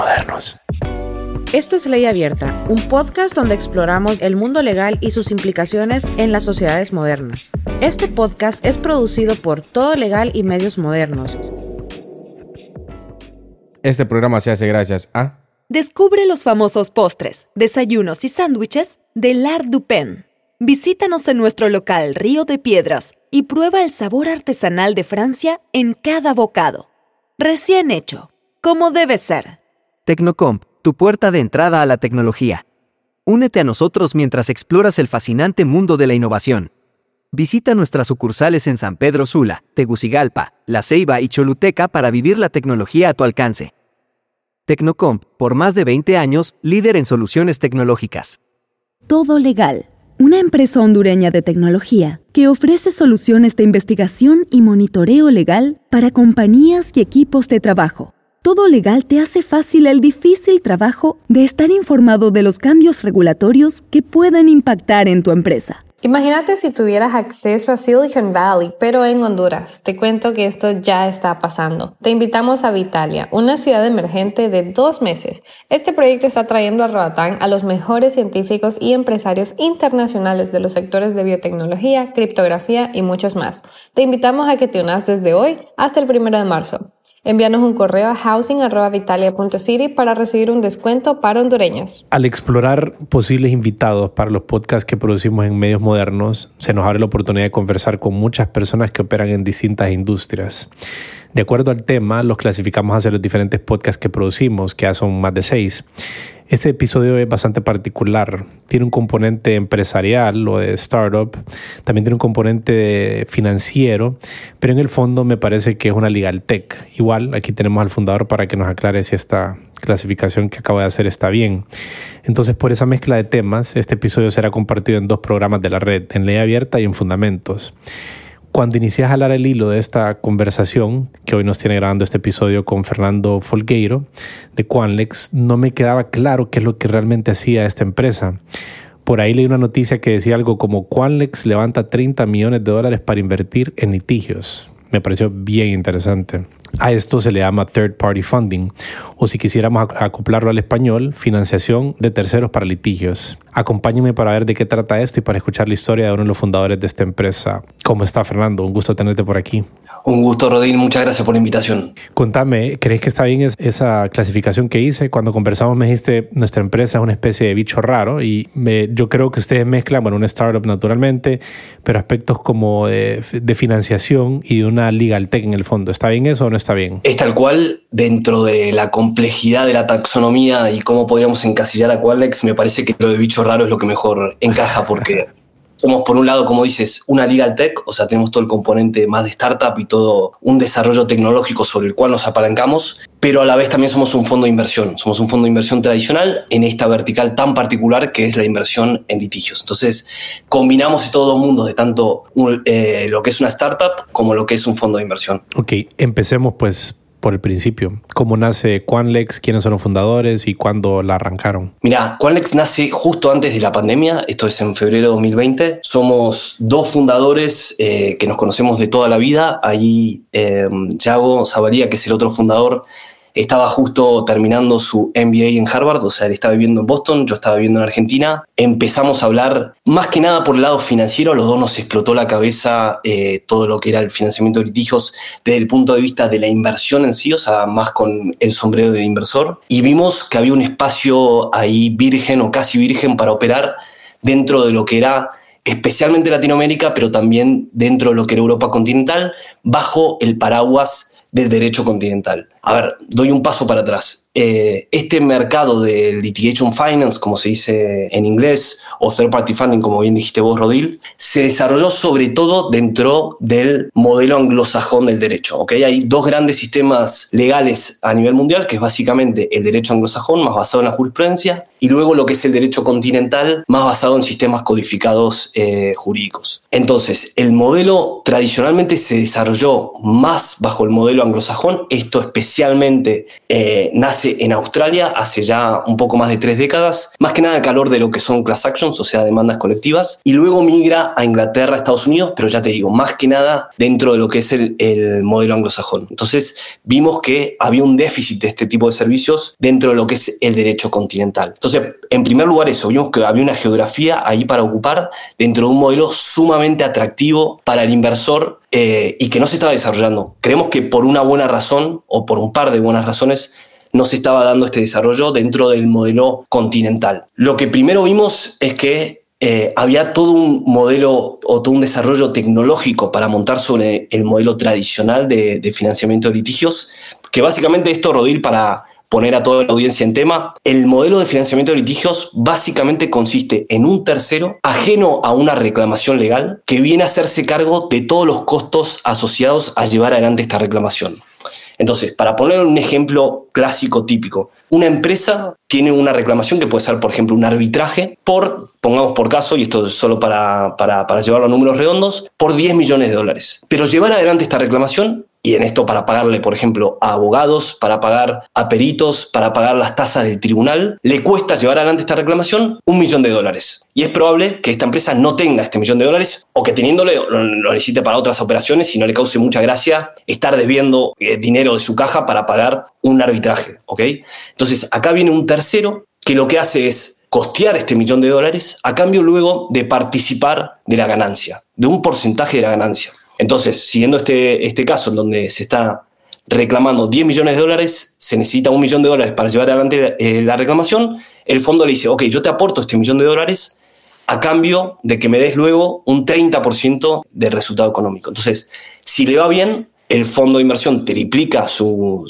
modernos. Esto es Ley Abierta, un podcast donde exploramos el mundo legal y sus implicaciones en las sociedades modernas. Este podcast es producido por Todo Legal y Medios Modernos. Este programa se hace gracias a... Descubre los famosos postres, desayunos y sándwiches de L'Art du Pen. Visítanos en nuestro local Río de Piedras y prueba el sabor artesanal de Francia en cada bocado. Recién hecho, como debe ser. Tecnocomp, tu puerta de entrada a la tecnología. Únete a nosotros mientras exploras el fascinante mundo de la innovación. Visita nuestras sucursales en San Pedro Sula, Tegucigalpa, La Ceiba y Choluteca para vivir la tecnología a tu alcance. Tecnocomp, por más de 20 años, líder en soluciones tecnológicas. Todo Legal, una empresa hondureña de tecnología que ofrece soluciones de investigación y monitoreo legal para compañías y equipos de trabajo. Todo Legal te hace fácil el difícil trabajo de estar informado de los cambios regulatorios que pueden impactar en tu empresa. Imagínate si tuvieras acceso a Silicon Valley, pero en Honduras. Te cuento que esto ya está pasando. Te invitamos a Vitalia, una ciudad emergente de dos meses. Este proyecto está trayendo a Roatán a los mejores científicos y empresarios internacionales de los sectores de biotecnología, criptografía y muchos más. Te invitamos a que te unas desde hoy hasta el primero de marzo. Envíanos un correo a housing.vitalia.city para recibir un descuento para hondureños. Al explorar posibles invitados para los podcasts que producimos en medios modernos, se nos abre la oportunidad de conversar con muchas personas que operan en distintas industrias. De acuerdo al tema, los clasificamos hacia los diferentes podcasts que producimos, que ya son más de seis. Este episodio es bastante particular. Tiene un componente empresarial o de startup, también tiene un componente financiero, pero en el fondo me parece que es una legal tech. Igual, aquí tenemos al fundador para que nos aclare si esta clasificación que acabo de hacer está bien. Entonces, por esa mezcla de temas, este episodio será compartido en dos programas de la red, en ley abierta y en fundamentos. Cuando inicié a jalar el hilo de esta conversación, que hoy nos tiene grabando este episodio con Fernando Folgueiro de Quanlex, no me quedaba claro qué es lo que realmente hacía esta empresa. Por ahí leí una noticia que decía algo como Quanlex levanta 30 millones de dólares para invertir en litigios. Me pareció bien interesante. A esto se le llama third party funding, o si quisiéramos acoplarlo al español, financiación de terceros para litigios. Acompáñenme para ver de qué trata esto y para escuchar la historia de uno de los fundadores de esta empresa. ¿Cómo está Fernando? Un gusto tenerte por aquí. Un gusto, Rodín. Muchas gracias por la invitación. Contame, ¿crees que está bien esa clasificación que hice? Cuando conversamos me dijiste, nuestra empresa es una especie de bicho raro y yo creo que ustedes mezclan, bueno, una startup naturalmente, pero aspectos como de, de financiación y de una legal tech en el fondo. ¿Está bien eso o no está bien. Es tal cual, dentro de la complejidad de la taxonomía y cómo podríamos encasillar a Qualex, me parece que lo de bicho raro es lo que mejor encaja porque somos por un lado, como dices, una legal tech, o sea, tenemos todo el componente más de startup y todo un desarrollo tecnológico sobre el cual nos apalancamos, pero a la vez también somos un fondo de inversión, somos un fondo de inversión tradicional en esta vertical tan particular que es la inversión en litigios. Entonces, combinamos estos dos mundos de tanto eh, lo que es una startup como lo que es un fondo de inversión. Ok, empecemos pues por el principio. ¿Cómo nace Quanlex? ¿Quiénes son los fundadores y cuándo la arrancaron? Mira, Quanlex nace justo antes de la pandemia, esto es en febrero de 2020. Somos dos fundadores eh, que nos conocemos de toda la vida. Allí eh, Yago que es el otro fundador, estaba justo terminando su MBA en Harvard, o sea, él estaba viviendo en Boston, yo estaba viviendo en Argentina. Empezamos a hablar más que nada por el lado financiero, a los dos nos explotó la cabeza eh, todo lo que era el financiamiento de litigios desde el punto de vista de la inversión en sí, o sea, más con el sombrero del inversor. Y vimos que había un espacio ahí virgen o casi virgen para operar dentro de lo que era especialmente Latinoamérica, pero también dentro de lo que era Europa continental, bajo el paraguas del derecho continental. A ver, doy un paso para atrás. Eh, este mercado de litigation finance, como se dice en inglés, o third party funding, como bien dijiste vos, Rodil, se desarrolló sobre todo dentro del modelo anglosajón del derecho. ¿okay? Hay dos grandes sistemas legales a nivel mundial, que es básicamente el derecho anglosajón, más basado en la jurisprudencia, y luego lo que es el derecho continental, más basado en sistemas codificados eh, jurídicos. Entonces, el modelo tradicionalmente se desarrolló más bajo el modelo anglosajón, esto especialmente eh, nace en Australia hace ya un poco más de tres décadas, más que nada al calor de lo que son class actions, o sea, demandas colectivas, y luego migra a Inglaterra, Estados Unidos, pero ya te digo, más que nada dentro de lo que es el, el modelo anglosajón. Entonces vimos que había un déficit de este tipo de servicios dentro de lo que es el derecho continental. En primer lugar eso, vimos que había una geografía ahí para ocupar dentro de un modelo sumamente atractivo para el inversor eh, y que no se estaba desarrollando. Creemos que por una buena razón o por un par de buenas razones no se estaba dando este desarrollo dentro del modelo continental. Lo que primero vimos es que eh, había todo un modelo o todo un desarrollo tecnológico para montar sobre el modelo tradicional de, de financiamiento de litigios, que básicamente esto, Rodil, para poner a toda la audiencia en tema, el modelo de financiamiento de litigios básicamente consiste en un tercero ajeno a una reclamación legal que viene a hacerse cargo de todos los costos asociados a llevar adelante esta reclamación. Entonces, para poner un ejemplo clásico típico, una empresa tiene una reclamación que puede ser, por ejemplo, un arbitraje por, pongamos por caso, y esto es solo para, para, para llevarlo a números redondos, por 10 millones de dólares. Pero llevar adelante esta reclamación y en esto para pagarle, por ejemplo, a abogados, para pagar a peritos, para pagar las tasas del tribunal, le cuesta llevar adelante esta reclamación un millón de dólares. Y es probable que esta empresa no tenga este millón de dólares o que teniéndole lo necesite para otras operaciones y no le cause mucha gracia estar desviando eh, dinero de su caja para pagar un arbitraje. ¿ok? Entonces, acá viene un tercero que lo que hace es costear este millón de dólares a cambio luego de participar de la ganancia, de un porcentaje de la ganancia. Entonces, siguiendo este, este caso en donde se está reclamando 10 millones de dólares, se necesita un millón de dólares para llevar adelante eh, la reclamación, el fondo le dice, ok, yo te aporto este millón de dólares a cambio de que me des luego un 30% del resultado económico. Entonces, si le va bien, el fondo de inversión triplica su,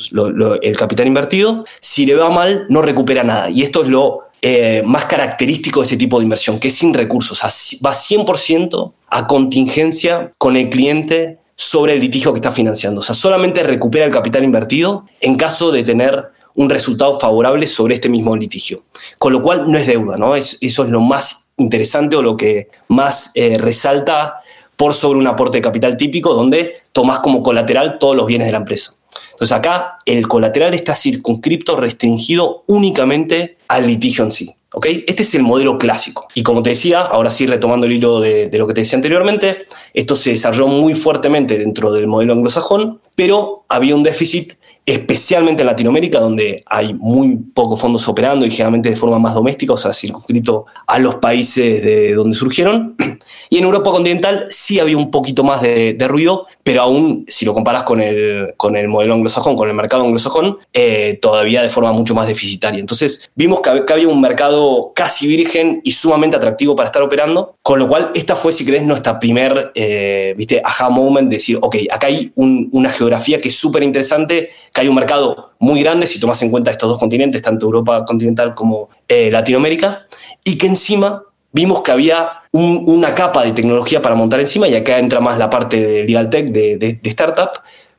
el capital invertido, si le va mal, no recupera nada. Y esto es lo eh, más característico de este tipo de inversión, que es sin recursos, va 100% a contingencia con el cliente sobre el litigio que está financiando. O sea, solamente recupera el capital invertido en caso de tener un resultado favorable sobre este mismo litigio. Con lo cual no es deuda, ¿no? Es, eso es lo más interesante o lo que más eh, resalta por sobre un aporte de capital típico donde tomas como colateral todos los bienes de la empresa. Entonces acá el colateral está circunscripto, restringido únicamente al litigio en sí. Este es el modelo clásico. Y como te decía, ahora sí retomando el hilo de, de lo que te decía anteriormente, esto se desarrolló muy fuertemente dentro del modelo anglosajón, pero había un déficit especialmente en Latinoamérica, donde hay muy pocos fondos operando y generalmente de forma más doméstica, o sea, circunscrito a los países de donde surgieron. Y en Europa continental sí había un poquito más de, ruido, pero aún, si lo comparas con el, con el modelo anglosajón, con el mercado anglosajón, eh, todavía de forma mucho más deficitaria. Entonces, vimos que, había un mercado casi virgen y sumamente atractivo para estar operando, con lo cual esta fue, si querés, nuestra primer, eh, viste, aha moment, de decir, ok, acá hay un, una geografía que es súper interesante, que hay un mercado muy grande, si tomas en cuenta estos dos continentes, tanto Europa continental como eh, Latinoamérica, y que encima vimos que había un, una capa de tecnología para montar encima, y acá entra más la parte de Legal Tech, de, startup,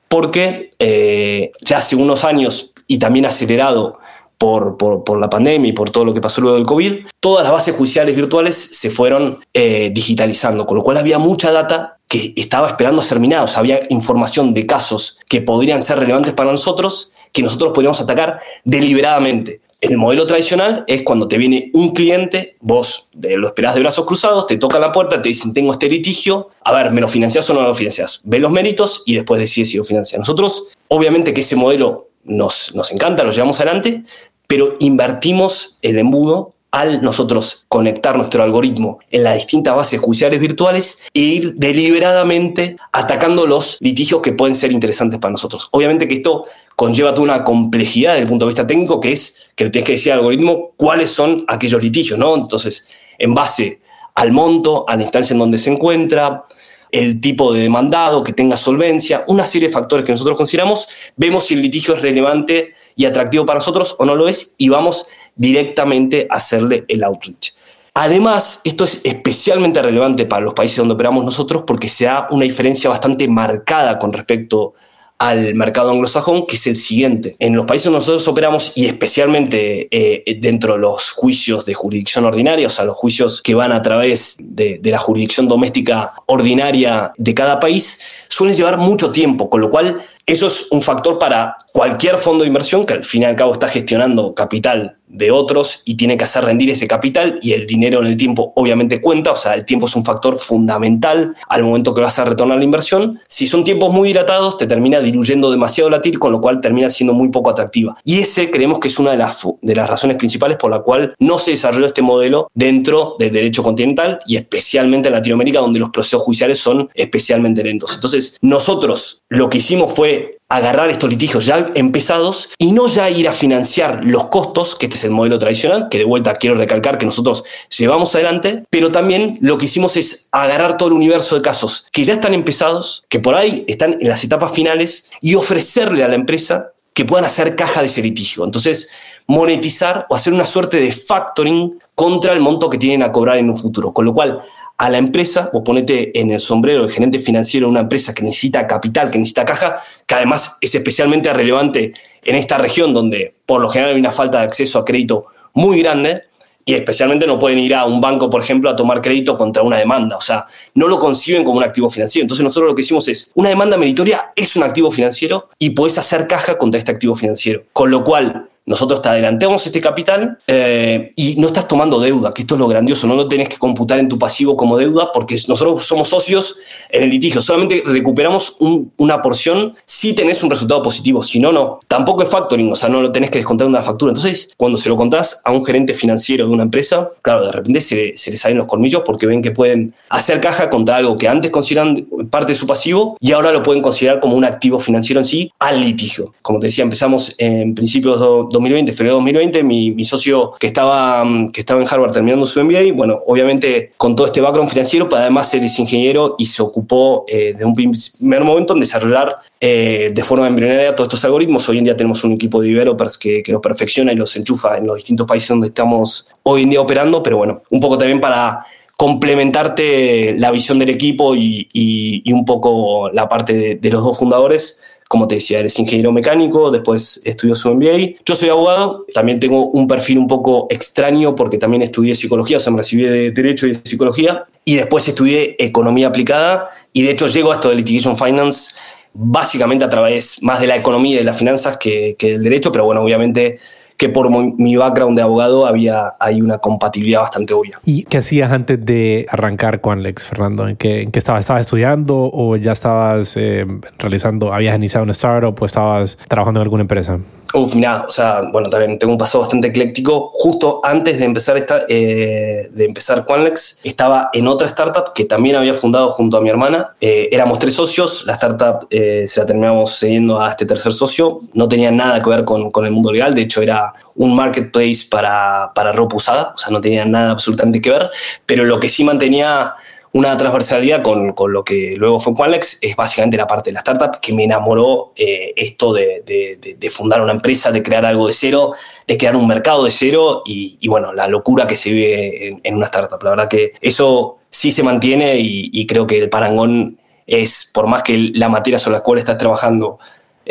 porque eh, ya hace unos años, y también acelerado por, por, por, la pandemia y por todo lo que pasó luego del COVID, todas las bases judiciales virtuales se fueron eh, digitalizando, con lo cual había mucha data que estaba esperando ser sea, había información de casos que podrían ser relevantes para nosotros, que nosotros podríamos atacar deliberadamente. El modelo tradicional es cuando te viene un cliente, vos lo esperás de brazos cruzados, te toca la puerta, te dicen, tengo este litigio, a ver, ¿me lo financias o no lo financias? Ve los méritos y después decides si lo financias. Nosotros, obviamente que ese modelo nos, nos encanta, lo llevamos adelante, pero invertimos el embudo al nosotros conectar nuestro algoritmo en las distintas bases judiciales virtuales e ir deliberadamente atacando los litigios que pueden ser interesantes para nosotros. Obviamente que esto conlleva toda una complejidad desde el punto de vista técnico, que es que le tienes que decir al algoritmo cuáles son aquellos litigios, ¿no? Entonces, en base al monto, a la instancia en donde se encuentra, el tipo de demandado, que tenga solvencia, una serie de factores que nosotros consideramos, vemos si el litigio es relevante y atractivo para nosotros o no lo es y vamos directamente hacerle el outreach. Además, esto es especialmente relevante para los países donde operamos nosotros porque se da una diferencia bastante marcada con respecto al mercado anglosajón, que es el siguiente. En los países donde nosotros operamos, y especialmente eh, dentro de los juicios de jurisdicción ordinaria, o sea, los juicios que van a través de, de, la jurisdicción doméstica ordinaria de cada país, suelen llevar mucho tiempo, con lo cual eso es un factor para cualquier fondo de inversión que al fin y al cabo está gestionando capital de otros y tiene que hacer rendir ese capital y el dinero en el tiempo obviamente cuenta, o sea, el tiempo es un factor fundamental al momento que vas a retornar la inversión. Si son tiempos muy dilatados, te termina diluyendo demasiado la TIR, con lo cual termina siendo muy poco atractiva. Y ese creemos que es una de las, de las razones principales por la cual no se desarrolló este modelo dentro del derecho continental y especialmente en Latinoamérica, donde los procesos judiciales son especialmente lentos. Entonces, nosotros lo que hicimos fue agarrar estos litigios ya empezados y no ya ir a financiar los costos, que este es el modelo tradicional, que de vuelta quiero recalcar que nosotros llevamos adelante, pero también lo que hicimos es agarrar todo el universo de casos que ya están empezados, que por ahí están en las etapas finales y ofrecerle a la empresa que puedan hacer caja de ese litigio. Entonces, monetizar o hacer una suerte de factoring contra el monto que tienen a cobrar en un futuro. Con lo cual, a la empresa, vos ponete en el sombrero del gerente financiero de una empresa que necesita capital, que necesita caja, que además es especialmente relevante en esta región donde por lo general hay una falta de acceso a crédito muy grande y especialmente no pueden ir a un banco, por ejemplo, a tomar crédito contra una demanda. O sea, no lo conciben como un activo financiero. Entonces nosotros lo que hicimos es, una demanda meritoria es un activo financiero y podés hacer caja contra este activo financiero. Con lo cual, nosotros te adelantamos este capital eh, y no estás tomando deuda, que esto es lo grandioso, no lo tenés que computar en tu pasivo como deuda porque nosotros somos socios en el litigio, solamente recuperamos una porción si tenés un resultado positivo, si no, no. Tampoco es factoring, o sea, no lo tenés que descontar en una factura. Entonces, cuando se lo contás a un gerente financiero de una empresa, claro, de repente se, se les salen los colmillos porque ven que pueden hacer caja contra algo que antes consideran parte de su pasivo y ahora lo pueden considerar como un activo financiero en sí al litigio. Como te decía, empezamos en principios de 2020, febrero de 2020, mi, mi, socio que estaba, que estaba en Harvard terminando su MBA, bueno, obviamente con todo este background financiero, pero además él es ingeniero y se ocupó eh, de un primer momento en desarrollar eh, de forma embrionaria todos estos algoritmos. Hoy en día tenemos un equipo de developers que, que los perfecciona y los enchufa en los distintos países donde estamos hoy en día operando, pero bueno, un poco también para complementarte la visión del equipo y, y, y un poco la parte de, de los dos fundadores como te decía, eres ingeniero mecánico, después estudió su MBA. Yo soy abogado, también tengo un perfil un poco extraño porque también estudié psicología, o sea, me recibí de Derecho y de Psicología, y después estudié Economía Aplicada, y de hecho llego a esto de Litigation Finance básicamente a través más de la economía y de las finanzas que, que del derecho, pero bueno, obviamente que por mi background de abogado había hay una compatibilidad bastante obvia. ¿Y qué hacías antes de arrancar con Lex, Fernando? ¿En qué, en qué estabas? ¿Estabas estudiando o ya estabas eh, realizando, habías iniciado una startup o estabas trabajando en alguna empresa? Uf, mira, o sea, bueno, también tengo un pasado bastante ecléctico. Justo antes de empezar esta, eh, de empezar Quanlex, estaba en otra startup que también había fundado junto a mi hermana. Eh, éramos tres socios, la startup eh, se la terminamos cediendo a este tercer socio. No tenía nada que ver con, con el mundo legal, de hecho era un marketplace para, para ropa usada, o sea, no tenía nada absolutamente que ver, pero lo que sí mantenía una transversalidad con, con, lo que luego fue Quanlex es básicamente la parte de la startup que me enamoró eh, esto de, de, de, fundar una empresa, de crear algo de cero, de crear un mercado de cero y, y bueno, la locura que se vive en, en, una startup. La verdad que eso sí se mantiene y, y, creo que el parangón es, por más que la materia sobre la cual estás trabajando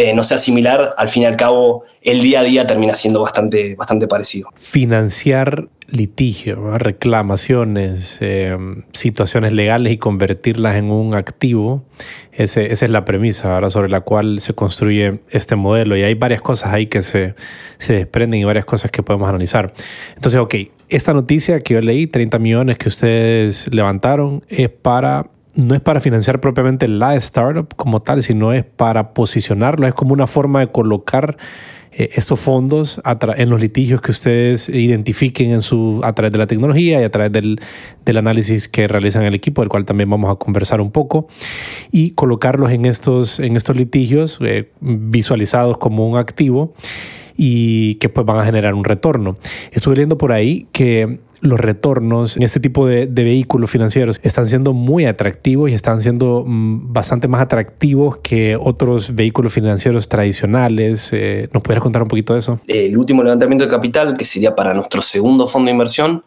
eh, no sea similar, al fin y al cabo el día a día termina siendo bastante, bastante parecido. Financiar litigio, reclamaciones, eh, situaciones legales y convertirlas en un activo, ese, esa es la premisa ¿verdad? sobre la cual se construye este modelo y hay varias cosas ahí que se, se desprenden y varias cosas que podemos analizar. Entonces, ok, esta noticia que yo leí, 30 millones que ustedes levantaron, es para no es para financiar propiamente la startup como tal, sino es para posicionarlo, es como una forma de colocar eh, estos fondos en los litigios que ustedes identifiquen en su, a través de la tecnología y a través del, del análisis que realizan el equipo, del cual también vamos a conversar un poco, y colocarlos en estos, en estos litigios eh, visualizados como un activo y que pues van a generar un retorno. Estuve leyendo por ahí que los retornos en este tipo de, vehículos financieros están siendo muy atractivos y están siendo mmm, bastante más atractivos que otros vehículos financieros tradicionales. Eh, ¿Nos pudieras contar un poquito de eso? El último levantamiento de capital, que sería para nuestro segundo fondo de inversión,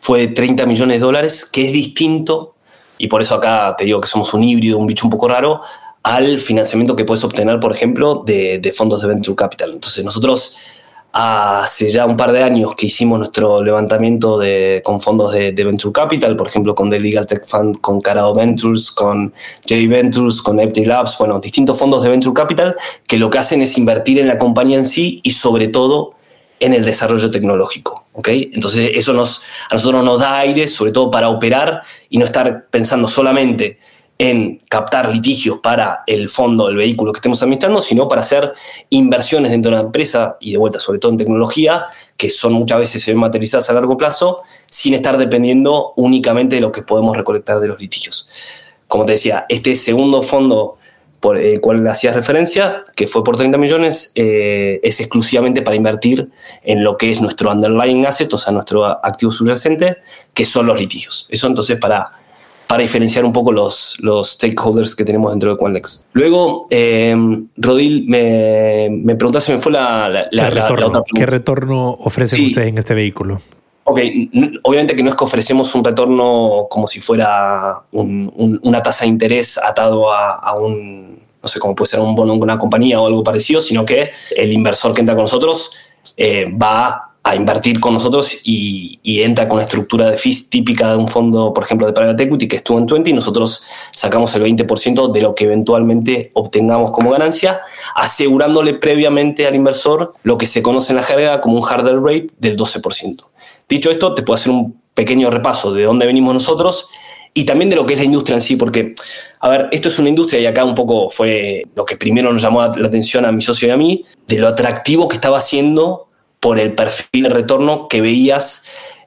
fue de 30 millones de dólares, que es distinto, y por eso acá te digo que somos un híbrido, un bicho un poco raro, al financiamiento que puedes obtener, por ejemplo, de, fondos de venture capital. Entonces nosotros hace ya un par de años que hicimos nuestro levantamiento con fondos de, Venture Capital, por ejemplo, con The Legal Tech Fund, con Carado Ventures, con J Ventures, con FD Labs, bueno, distintos fondos de Venture Capital que lo que hacen es invertir en la compañía en sí y sobre todo en el desarrollo tecnológico. ¿okay? Entonces eso nos, a nosotros nos da aire, sobre todo para operar y no estar pensando solamente en captar litigios para el fondo, el vehículo que estemos administrando, sino para hacer inversiones dentro de la empresa y de vuelta, sobre todo en tecnología, que son muchas veces se ven materializadas a largo plazo, sin estar dependiendo únicamente de lo que podemos recolectar de los litigios. Como te decía, este segundo fondo por el cual hacías referencia, que fue por 30 millones, eh, es exclusivamente para invertir en lo que es nuestro underlying asset, o sea, nuestro activo subyacente, que son los litigios. Eso entonces para para diferenciar un poco los, los stakeholders que tenemos dentro de Quanlex. Luego, eh, Rodil me, me preguntó si me fue la, la, ¿Qué, retorno, ¿Qué retorno ofrecen ustedes en este vehículo? Ok, obviamente que no es que ofrecemos un retorno como si fuera una tasa de interés atado a, un, no sé, cómo puede ser un bono en una compañía o algo parecido, sino que el inversor que entra con nosotros eh, va a invertir con nosotros y, entra con la estructura de fees típica de un fondo, por ejemplo, de private equity, que es 2 en 20, y nosotros sacamos el 20% de lo que eventualmente obtengamos como ganancia, asegurándole previamente al inversor lo que se conoce en la jerga como un hurdle rate del 12%. Dicho esto, te puedo hacer un pequeño repaso de dónde venimos nosotros y también de lo que es la industria en sí, porque, a ver, esto es una industria y acá un poco fue lo que primero nos llamó la atención a mi socio y a mí, de lo atractivo que estaba haciendo por el perfil de retorno que veías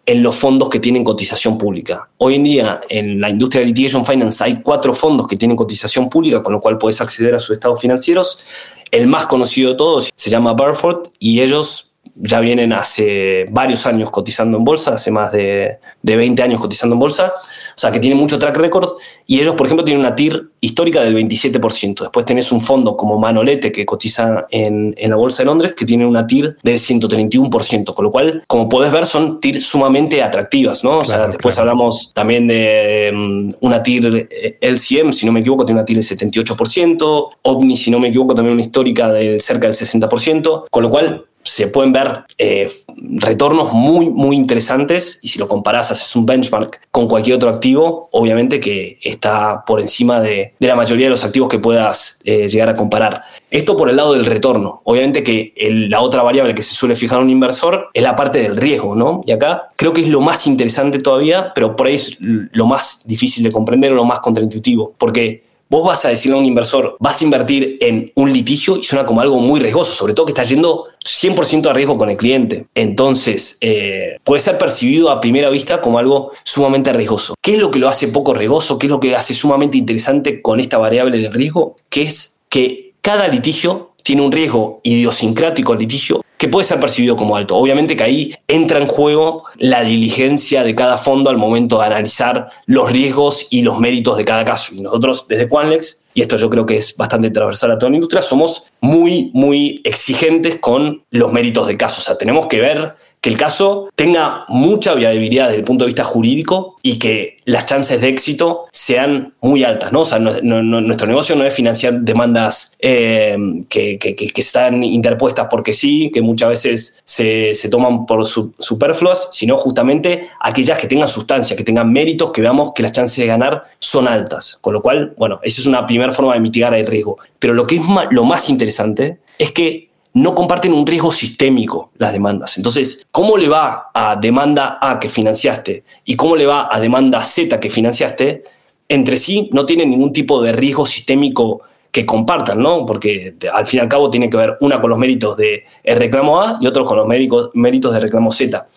en los fondos que tienen cotización pública. Hoy en día en la industria de litigation finance hay cuatro fondos que tienen cotización pública, con lo cual puedes acceder a sus estados financieros. El más conocido de todos se llama Burford y ellos ya vienen hace varios años cotizando en bolsa, hace más de, de 20 años cotizando en bolsa o sea, que tiene mucho track record y ellos, por ejemplo, tienen una TIR histórica del 27%. Después tenés un fondo como Manolete que cotiza en, la Bolsa de Londres que tiene una TIR del 131%, con lo cual, como podés ver, son TIR sumamente atractivas, ¿no? o sea, después hablamos también de mm, una TIR eh, LCM, si no me equivoco, tiene una TIR del 78%, OVNI, si no me equivoco, también una histórica del cerca del 60%, con lo cual se pueden ver eh, retornos muy, muy interesantes y si lo comparas, haces un benchmark con cualquier otro activo, obviamente que está por encima de, la mayoría de los activos que puedas eh, llegar a comparar. Esto por el lado del retorno. Obviamente que la otra variable que se suele fijar un inversor es la parte del riesgo, ¿no? Y acá creo que es lo más interesante todavía, pero por ahí es lo más difícil de comprender o lo más contraintuitivo, porque Vos vas a decirle a un inversor, vas a invertir en un litigio y suena como algo muy riesgoso, sobre todo que está yendo 100% a riesgo con el cliente. Entonces, eh, puede ser percibido a primera vista como algo sumamente riesgoso. ¿Qué es lo que lo hace poco riesgoso? ¿Qué es lo que hace sumamente interesante con esta variable de riesgo? Que es que cada litigio tiene un riesgo idiosincrático al litigio que puede ser percibido como alto. Obviamente que ahí entra en juego la diligencia de cada fondo al momento de analizar los riesgos y los méritos de cada caso. Y nosotros desde Quanlex, y esto yo creo que es bastante transversal a toda la industria, somos muy, muy exigentes con los méritos de caso. O sea, tenemos que ver que el caso tenga mucha viabilidad desde el punto de vista jurídico y que las chances de éxito sean muy altas, ¿no? O sea, nuestro negocio no es financiar demandas eh, que, están interpuestas porque sí, que muchas veces se, toman por superfluas, sino justamente aquellas que tengan sustancia, que tengan méritos, que veamos que las chances de ganar son altas. Con lo cual, bueno, esa es una primera forma de mitigar el riesgo. Pero lo que es lo más interesante es que no comparten un riesgo sistémico las demandas. Entonces, ¿cómo le va a demanda A que financiaste y cómo le va a demanda Z que financiaste? Entre sí no tienen ningún tipo de riesgo sistémico que compartan, ¿no? Porque al fin y al cabo tiene que ver una con los méritos de reclamo A y otro con los méritos de reclamo Z.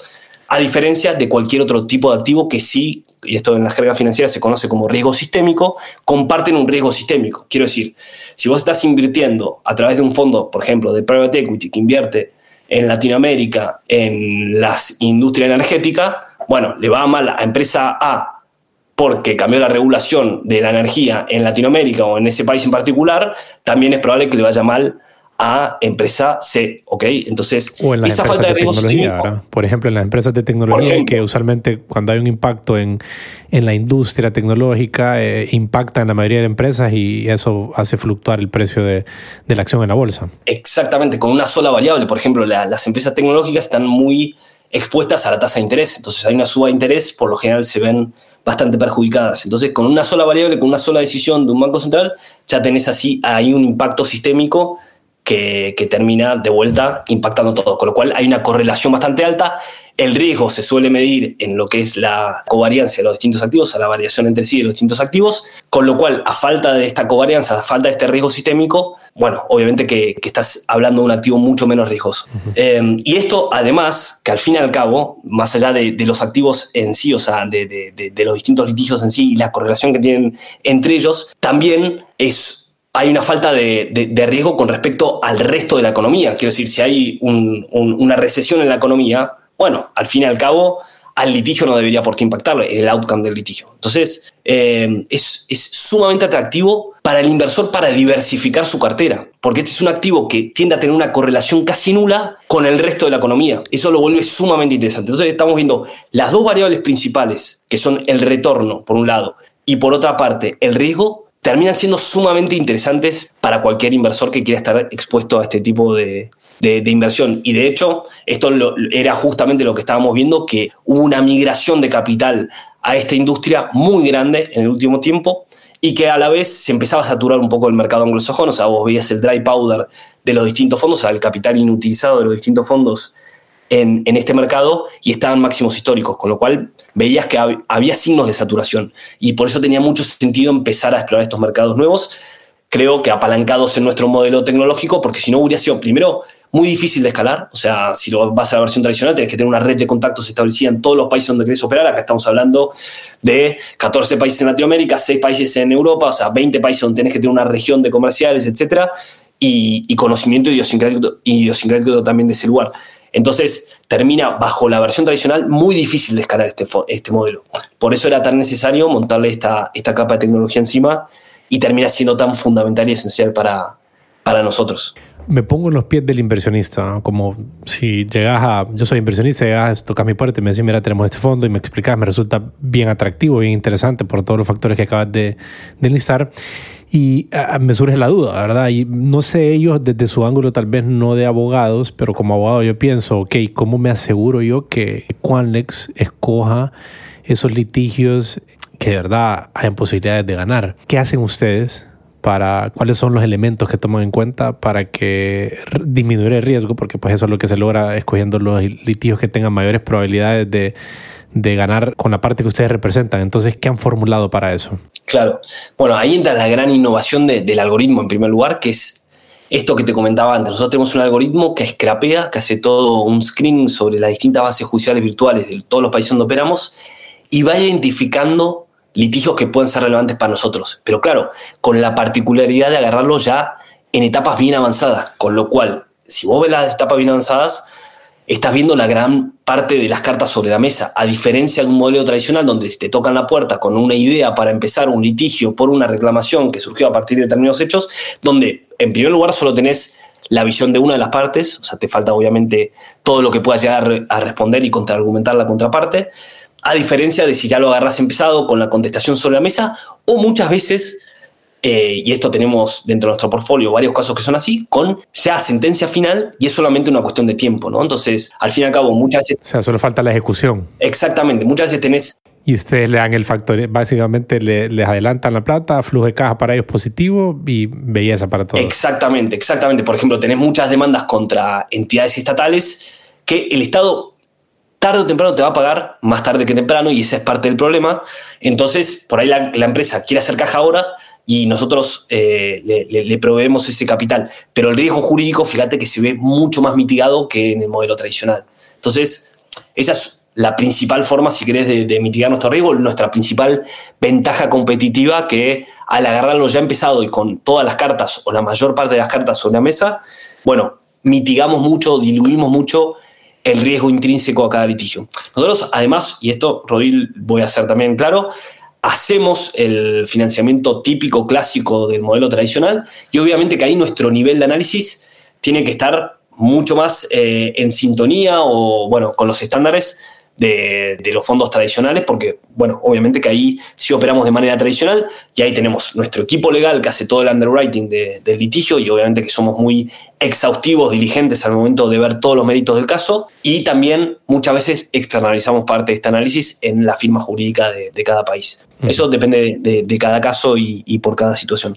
A diferencia de cualquier otro tipo de activo que sí, y esto en la jerga financiera se conoce como riesgo sistémico, comparten un riesgo sistémico. Quiero decir, si vos estás invirtiendo a través de un fondo, por ejemplo, de private equity que invierte en Latinoamérica en la industria energética, bueno, le va mal a empresa A porque cambió la regulación de la energía en Latinoamérica o en ese país en particular, también es probable que le vaya mal a empresa C, ¿ok? Entonces, o en las esa falta de, tecnología, Por ejemplo, en las empresas de tecnología, que usualmente cuando hay un impacto en, en la industria tecnológica, eh, impacta en la mayoría de empresas y eso hace fluctuar el precio de, de, la acción en la bolsa. Exactamente, con una sola variable. Por ejemplo, las empresas tecnológicas están muy expuestas a la tasa de interés. Entonces, hay una suba de interés, por lo general se ven bastante perjudicadas. Entonces, con una sola variable, con una sola decisión de un banco central, ya tenés así, hay un impacto sistémico que, termina de vuelta impactando todo. Con lo cual hay una correlación bastante alta. El riesgo se suele medir en lo que es la covariancia de los distintos activos, a la variación entre sí de los distintos activos, con lo cual, a falta de esta covarianza, a falta de este riesgo sistémico, bueno, obviamente que, estás hablando de un activo mucho menos riesgoso. Em, y esto, además, que al fin y al cabo, más allá de, los activos en sí, o sea, de, de los distintos litigios en sí y la correlación que tienen entre ellos, también es hay una falta de, riesgo con respecto al resto de la economía. Quiero decir, si hay una recesión en la economía, bueno, al fin y al cabo, al litigio no debería por qué impactarle el outcome del litigio. Entonces, eh, es, sumamente atractivo para el inversor para diversificar su cartera, porque este es un activo que tiende a tener una correlación casi nula con el resto de la economía. Eso lo vuelve sumamente interesante. Entonces, estamos viendo las dos variables principales, que son el retorno, por un lado, y por otra parte, el riesgo, terminan siendo sumamente interesantes para cualquier inversor que quiera estar expuesto a este tipo de, inversión. Y de hecho, esto era justamente lo que estábamos viendo, que hubo una migración de capital a esta industria muy grande en el último tiempo y que a la vez se empezaba a saturar un poco el mercado anglosajón, o sea, vos veías el dry powder de los distintos fondos, o sea, el capital inutilizado de los distintos fondos en, este mercado y estaban máximos históricos, con lo cual veías que había signos de saturación. Y por eso tenía mucho sentido empezar a explorar estos mercados nuevos, creo que apalancados en nuestro modelo tecnológico, porque si no hubiera sido primero muy difícil de escalar, o sea, si lo vas a la versión tradicional, tienes que tener una red de contactos establecida en todos los países donde querés operar, acá estamos hablando de 14 países en Latinoamérica, 6 países en Europa, o sea, 20 países donde tenés que tener una región de comerciales, etcétera, y, y conocimiento idiosincrático, idiosincrático también de ese lugar. Entonces termina bajo la versión tradicional muy difícil de escalar este, este modelo. Por eso era tan necesario montarle esta, esta capa de tecnología encima y termina siendo tan fundamental y esencial para, para nosotros. Me pongo en los pies del inversionista, como si llegas a, yo soy inversionista, llegas, tocas mi puerta y me decís, mira, tenemos este fondo y me explicas, me resulta bien atractivo, bien interesante por todos los factores que acabas de, de enlistar. Y me surge la duda, ¿verdad? Y no sé ellos desde su ángulo, tal vez no de abogados, pero como abogado yo pienso, ok, ¿cómo me aseguro yo que Quanlex escoja esos litigios que de verdad hayan posibilidades de ganar? ¿Qué hacen ustedes? para cuáles son los elementos que toman en cuenta para que disminuir el riesgo, porque pues eso es lo que se logra escogiendo los litigios que tengan mayores probabilidades de, de ganar con la parte que ustedes representan. Entonces, ¿qué han formulado para eso? Claro. Bueno, ahí entra la gran innovación del algoritmo, en primer lugar, que es esto que te comentaba antes. Nosotros tenemos un algoritmo que scrapea, que hace todo un screening sobre las distintas bases judiciales virtuales de todos los países donde operamos y va identificando litigios que pueden ser relevantes para nosotros. Pero claro, con la particularidad de agarrarlos ya en etapas bien avanzadas, con lo cual, si vos ves las etapas bien avanzadas, estás viendo la gran parte de las cartas sobre la mesa, a diferencia de un modelo tradicional donde te tocan la puerta con una idea para empezar un litigio por una reclamación que surgió a partir de determinados hechos, donde en primer lugar solo tenés la visión de una de las partes, o sea, te falta obviamente todo lo que puedas llegar a responder y contraargumentar la contraparte, a diferencia de si ya lo agarras empezado con la contestación sobre la mesa, o muchas veces eh, y esto tenemos dentro de nuestro portfolio varios casos que son así, con ya sentencia final y es solamente una cuestión de tiempo, ¿no? Entonces, al fin y al cabo, muchas veces... O sea, solo falta la ejecución. Exactamente, muchas veces tenés... Y ustedes le dan el factor, básicamente les adelantan la plata, flujo de caja para ellos positivo y belleza para todos. Exactamente, exactamente. Por ejemplo, tenés muchas demandas contra entidades estatales que el Estado tarde o temprano te va a pagar, más tarde que temprano, y esa es parte del problema. Entonces, por ahí la, la empresa quiere hacer caja ahora, y nosotros eh, le, proveemos ese capital. Pero el riesgo jurídico, fíjate que se ve mucho más mitigado que en el modelo tradicional. Entonces, esa es la principal forma, si querés, de, mitigar nuestro riesgo, nuestra principal ventaja competitiva que al agarrarlo ya empezado y con todas las cartas o la mayor parte de las cartas sobre la mesa, bueno, mitigamos mucho, diluimos mucho el riesgo intrínseco a cada litigio. Nosotros, además, y esto, Rodil, voy a hacer también claro, hacemos el financiamiento típico clásico del modelo tradicional y obviamente que ahí nuestro nivel de análisis tiene que estar mucho más eh, en sintonía o, bueno, con los estándares de, los fondos tradicionales, porque, bueno, obviamente que ahí sí operamos de manera tradicional y ahí tenemos nuestro equipo legal que hace todo el underwriting del litigio y obviamente que somos muy exhaustivos, diligentes al momento de ver todos los méritos del caso y también muchas veces externalizamos parte de este análisis en la firma jurídica de, cada país. Mm. Eso depende de, cada caso y, y por cada situación.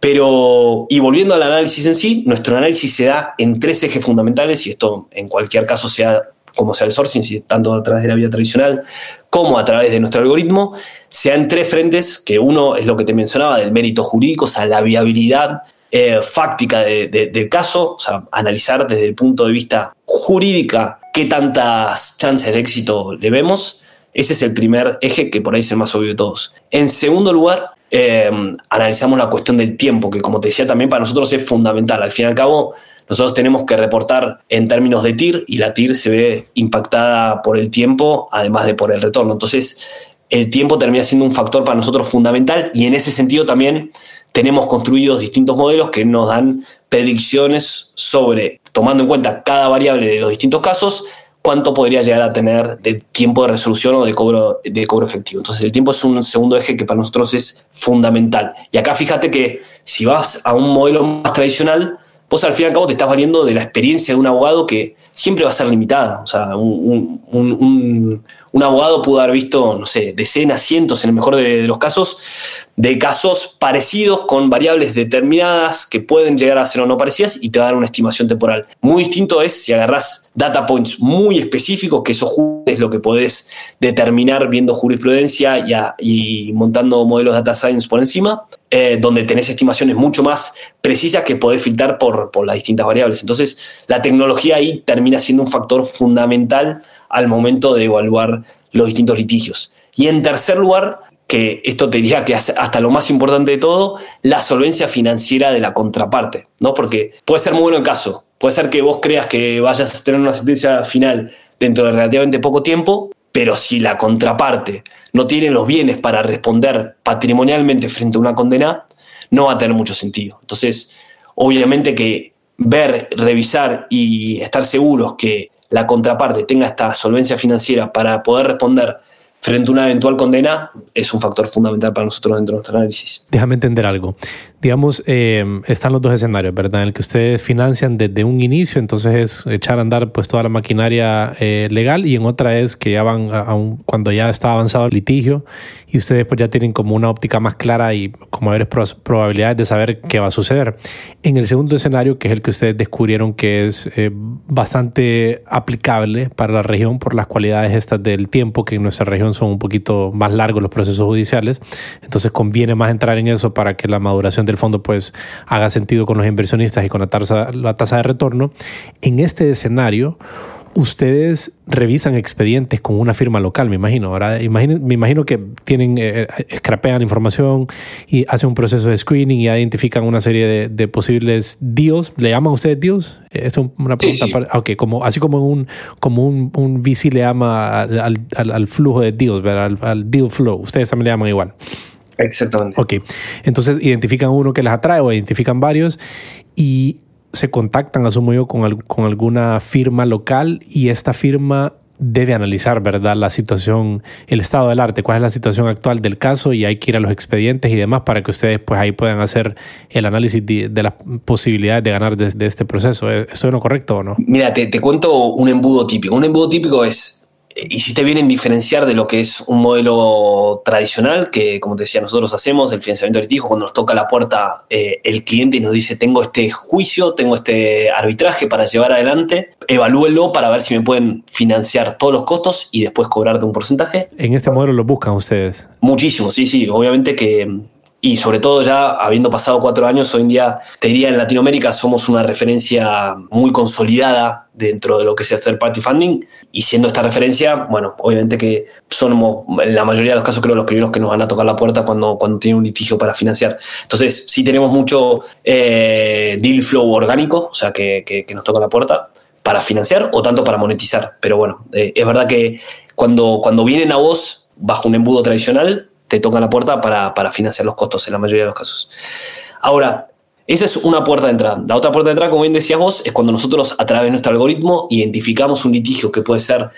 Pero, y volviendo al análisis en sí, nuestro análisis se da en tres ejes fundamentales, y esto en cualquier caso sea como sea el sourcing, tanto a través de la vía tradicional como a través de nuestro algoritmo, se da en tres frentes, que uno es lo que te mencionaba del mérito jurídico, o sea, la viabilidad eh, fáctica del caso, o sea, analizar desde el punto de vista jurídica qué tantas chances de éxito le vemos. Ese es el primer eje que por ahí es el más obvio de todos. En segundo lugar, eh, analizamos la cuestión del tiempo, que como te decía también para nosotros es fundamental. Al fin y al cabo, nosotros tenemos que reportar en términos de TIR y la TIR se ve impactada por el tiempo, además de por el retorno. Entonces, el tiempo termina siendo un factor para nosotros fundamental y en ese sentido también tenemos construidos distintos modelos que nos dan predicciones sobre, tomando en cuenta cada variable de los distintos casos, cuánto podría llegar a tener de tiempo de resolución o de cobro, de cobro efectivo. Entonces el tiempo es un segundo eje que para nosotros es fundamental. Y acá fíjate que si vas a un modelo más tradicional, vos al fin y al cabo te estás valiendo de la experiencia de un abogado que siempre va a ser limitada. O sea, un, abogado pudo haber visto, no sé, decenas, cientos, en el mejor de, los casos, de casos parecidos con variables determinadas que pueden llegar a ser o no parecidas y te va a dar una estimación temporal. Muy distinto es si agarras data points muy específicos, que eso es lo que podés determinar viendo jurisprudencia y, montando modelos data science por encima, eh, donde tenés estimaciones mucho más precisas que podés filtrar por, por las distintas variables. Entonces, la tecnología ahí termina siendo un factor fundamental al momento de evaluar los distintos litigios. Y en tercer lugar, que esto te diría que hasta lo más importante de todo, la solvencia financiera de la contraparte, ¿no? Porque puede ser muy bueno el caso, puede ser que vos creas que vayas a tener una sentencia final dentro de relativamente poco tiempo, pero si la contraparte no tiene los bienes para responder patrimonialmente frente a una condena, no va a tener mucho sentido. Entonces, obviamente que ver, revisar y estar seguros que la contraparte tenga esta solvencia financiera para poder responder frente a una eventual condena es un factor fundamental para nosotros dentro de nuestro análisis. Déjame entender algo. Digamos, eh, están los dos escenarios, ¿verdad? En el que ustedes financian desde un inicio, entonces es echar a andar pues toda la maquinaria eh, legal y en otra es que ya van a cuando ya está avanzado el litigio y ustedes pues ya tienen como una óptica más clara y como mayores probabilidades de saber qué va a suceder. En el segundo escenario, que es el que ustedes descubrieron que es eh, bastante aplicable para la región por las cualidades estas del tiempo, que en nuestra región son un poquito más largos los procesos judiciales, entonces conviene más entrar en eso para que la maduración del fondo pues haga sentido con los inversionistas y con la tasa, la tasa de retorno. En este escenario, ustedes revisan expedientes con una firma local, me imagino. Ahora, me imagino que tienen, eh, eh, scrapean información y hacen un proceso de screening y identifican una serie de, posibles deals. ¿Le llaman ustedes deals? Eh, es una pregunta. Para, como, así como un, como un, un VC le llama al, flujo de deals, Al, al deal flow. Ustedes también le llaman igual. Exactamente. Ok. Entonces identifican uno que les atrae o identifican varios y se contactan, asumo yo, con, con alguna firma local y esta firma debe analizar, ¿verdad?, la situación, el estado del arte, cuál es la situación actual del caso y hay que ir a los expedientes y demás para que ustedes pues ahí puedan hacer el análisis de, las posibilidades de ganar desde este proceso. ¿Eso es lo correcto o no? Mira, te, te cuento un embudo típico. Un embudo típico es y si te vienen diferenciar de lo que es un modelo tradicional, que como te decía, nosotros hacemos el financiamiento de litigio, cuando nos toca la puerta eh, el cliente y nos dice, tengo este juicio, tengo este arbitraje para llevar adelante, evalúenlo para ver si me pueden financiar todos los costos y después cobrarte un porcentaje. ¿En este modelo lo buscan ustedes? Muchísimo, sí, sí, obviamente que y sobre todo ya habiendo pasado cuatro años, hoy en día, te diría en Latinoamérica somos una referencia muy consolidada dentro de lo que es el third party funding y siendo esta referencia, bueno, obviamente que somos en la mayoría de los casos creo los primeros que nos van a tocar la puerta cuando, cuando tienen un litigio para financiar. Entonces sí tenemos mucho eh, deal flow orgánico, o sea, que, que, nos toca la puerta para financiar o tanto para monetizar. Pero bueno, eh, es verdad que cuando, cuando vienen a vos bajo un embudo tradicional, te toca la puerta para, financiar los costos en la mayoría de los casos. Ahora, Esa es una puerta de entrada. La otra puerta de entrada, como bien decías vos, es cuando nosotros a través de nuestro algoritmo identificamos un litigio que puede ser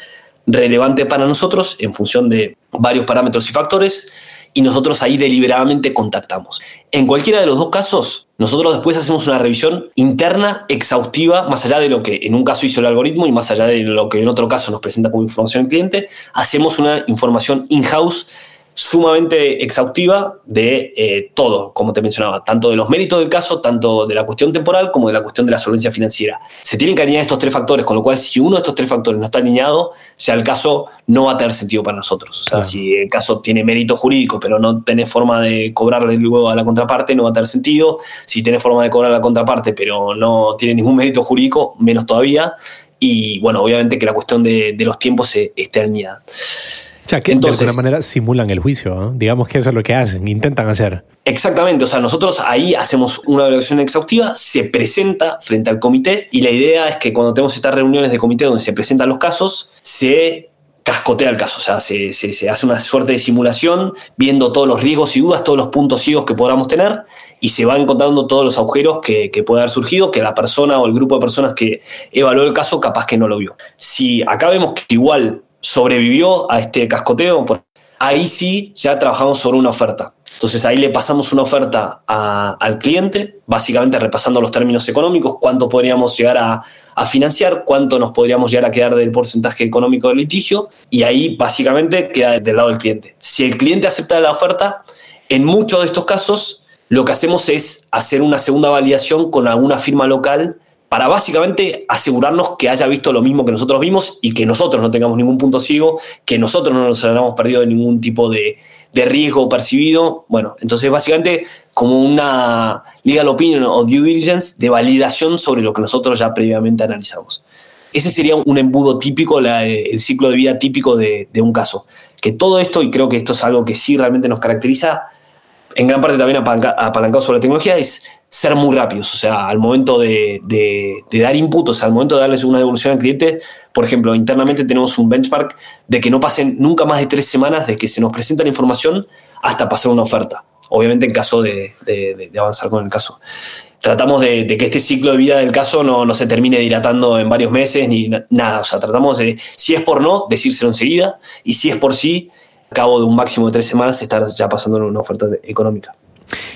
relevante para nosotros en función de varios parámetros y factores y nosotros ahí deliberadamente contactamos. En cualquiera de los dos casos, nosotros después hacemos una revisión interna exhaustiva, más allá de lo que en un caso hizo el algoritmo y más allá de lo que en otro caso nos presenta como información al cliente, hacemos una información in-house sumamente exhaustiva de eh, todo, como te mencionaba, tanto de los méritos del caso, tanto de la cuestión temporal como de la cuestión de la solvencia financiera. Se tienen que alinear estos tres factores, con lo cual si uno de estos tres factores no está alineado, ya el caso no va a tener sentido para nosotros. O sea, si el caso tiene mérito jurídico, pero no tiene forma de cobrarle luego a la contraparte, no va a tener sentido. Si tiene forma de cobrar a la contraparte, pero no tiene ningún mérito jurídico, menos todavía. Y bueno, obviamente que la cuestión de, de los tiempos esté alineada. Sea, que Entonces, de alguna manera simulan el juicio, digamos que eso es lo que hacen, intentan hacer. Exactamente, o sea, nosotros ahí hacemos una evaluación exhaustiva, se presenta frente al comité y la idea es que cuando tenemos estas reuniones de comité donde se presentan los casos, se cascotea el caso, o sea, se, se, hace una suerte de simulación viendo todos los riesgos y dudas, todos los puntos ciegos que podamos tener y se van encontrando todos los agujeros que, que puede haber surgido que la persona o el grupo de personas que evaluó el caso capaz que no lo vio. Si acá vemos que igual sobrevivió a este cascoteo, ahí sí ya trabajamos sobre una oferta. Entonces ahí le pasamos una oferta al cliente, básicamente repasando los términos económicos, cuánto podríamos llegar a, a, financiar, cuánto nos podríamos llegar a quedar del porcentaje económico del litigio, y ahí básicamente queda del lado del cliente. Si el cliente acepta la oferta, en muchos de estos casos lo que hacemos es hacer una segunda validación con alguna firma local para básicamente asegurarnos que haya visto lo mismo que nosotros vimos y que nosotros no tengamos ningún punto ciego, que nosotros no nos hayamos perdido de ningún tipo de, riesgo percibido. Bueno, entonces básicamente como una legal opinion o due diligence de validación sobre lo que nosotros ya previamente analizamos. Ese sería un embudo típico, el ciclo de vida típico de, de, un caso. Que todo esto, y creo que esto es algo que sí realmente nos caracteriza, en gran parte también apalancado sobre la tecnología, es ser muy rápidos. O sea, al momento de, dar inputs, al momento de darles una devolución al cliente, por ejemplo, internamente tenemos un benchmark de que no pasen nunca más de tres semanas desde que se nos presenta la información hasta pasar una oferta. Obviamente en caso de, avanzar con el caso. Tratamos de, que este ciclo de vida del caso no, no se termine dilatando en varios meses ni nada. O sea, tratamos de, si es por no, decírselo enseguida y si es por sí, a cabo de un máximo de tres semanas, estar ya pasando una oferta económica.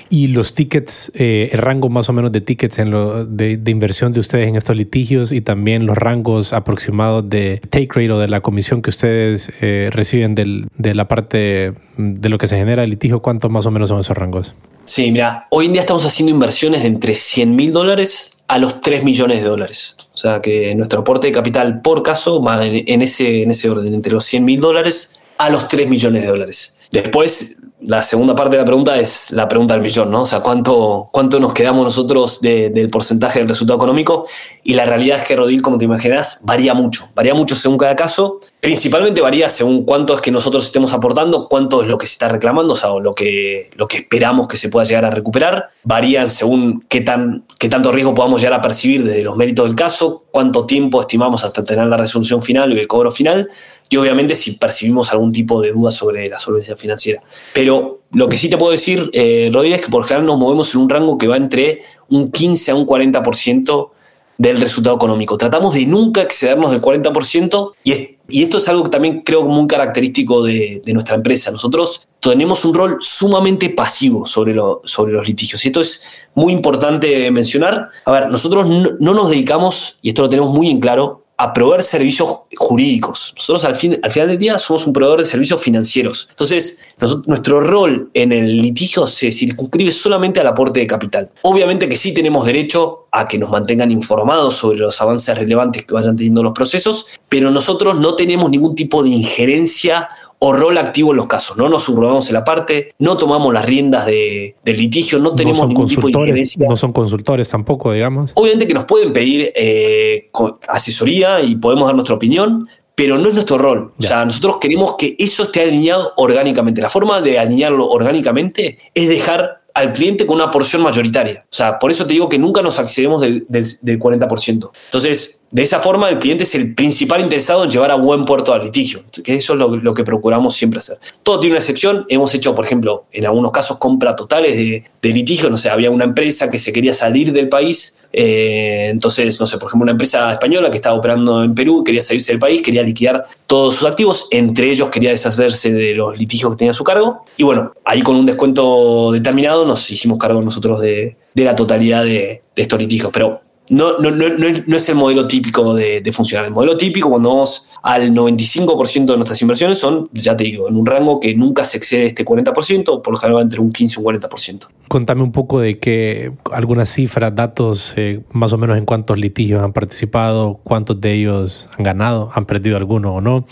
Y los tickets, eh, el rango más o menos de tickets en lo, de, inversión de ustedes en estos litigios y también los rangos aproximados de take rate o de la comisión que ustedes eh, reciben del, de la parte de lo que se genera el litigio, ¿cuántos más o menos son esos rangos? Sí, mira, hoy en día estamos haciendo inversiones de entre 100 mil dólares a los 3 millones de dólares. O sea que nuestro aporte de capital por caso va en, ese, en ese orden, entre los 100 mil dólares a los 3 millones de dólares. Después, la segunda parte de la pregunta es la pregunta del millón, ¿no? O sea, ¿cuánto, cuánto nos quedamos nosotros del porcentaje del resultado económico? Y la realidad es que Rodil, como te imaginas, varía mucho. Varía mucho según cada caso. Principalmente varía según cuánto es que nosotros estemos aportando, cuánto es lo que se está reclamando, o sea, lo que, lo que esperamos que se pueda llegar a recuperar. Varían según qué, tan, qué tanto riesgo podamos llegar a percibir desde los méritos del caso, cuánto tiempo estimamos hasta tener la resolución final y el cobro final y obviamente si percibimos algún tipo de duda sobre la solvencia financiera. Pero lo que sí te puedo decir, eh, es que por general nos movemos en un rango que va entre un 15 a un 40% del resultado económico. Tratamos de nunca excedernos del 40% y, y esto es algo que también creo muy característico de, nuestra empresa. Nosotros tenemos un rol sumamente pasivo sobre, lo, sobre los litigios y esto es muy importante mencionar. A ver, nosotros no nos dedicamos, y esto lo tenemos muy en claro, a proveer servicios jurídicos. Nosotros al, fin, al final del día somos un proveedor de servicios financieros. Entonces, nuestro rol en el litigio se circunscribe solamente al aporte de capital. Obviamente que sí tenemos derecho a que nos mantengan informados sobre los avances relevantes que vayan teniendo los procesos, pero nosotros no tenemos ningún tipo de injerencia o rol activo en los casos. No nos subrogamos en la parte, no tomamos las riendas de, del litigio, no tenemos ningún tipo de injerencia. No son consultores tampoco, digamos. Obviamente que nos pueden pedir eh, asesoría y podemos dar nuestra opinión, pero no es nuestro rol. O sea, nosotros queremos que eso esté alineado orgánicamente. La forma de alinearlo orgánicamente es dejar al cliente con una porción mayoritaria. O sea, por eso te digo que nunca nos accedemos del, del, del 40%. Entonces, de esa forma el cliente es el principal interesado en llevar a buen puerto al litigio, que eso es lo, que procuramos siempre hacer. Todo tiene una excepción, hemos hecho, por ejemplo, en algunos casos compra totales de, de litigio, no sé, había una empresa que se quería salir del país, eh, entonces, no sé, por ejemplo, una empresa española que estaba operando en Perú, quería salirse del país, quería liquidar todos sus activos, entre ellos quería deshacerse de los litigios que tenía a su cargo, y bueno, ahí con un descuento determinado nos hicimos cargo nosotros de, la totalidad de, de estos litigios, pero no, no, no, no, es el modelo típico de, funcionar. El modelo típico, cuando vamos al 95% de nuestras inversiones, son, ya te digo, en un rango que nunca se excede este 40%, por lo general entre un 15 y un 40%. Contame un poco de que algunas cifras, datos, eh, más o menos en cuántos litigios han participado, cuántos de ellos han ganado, han perdido alguno o no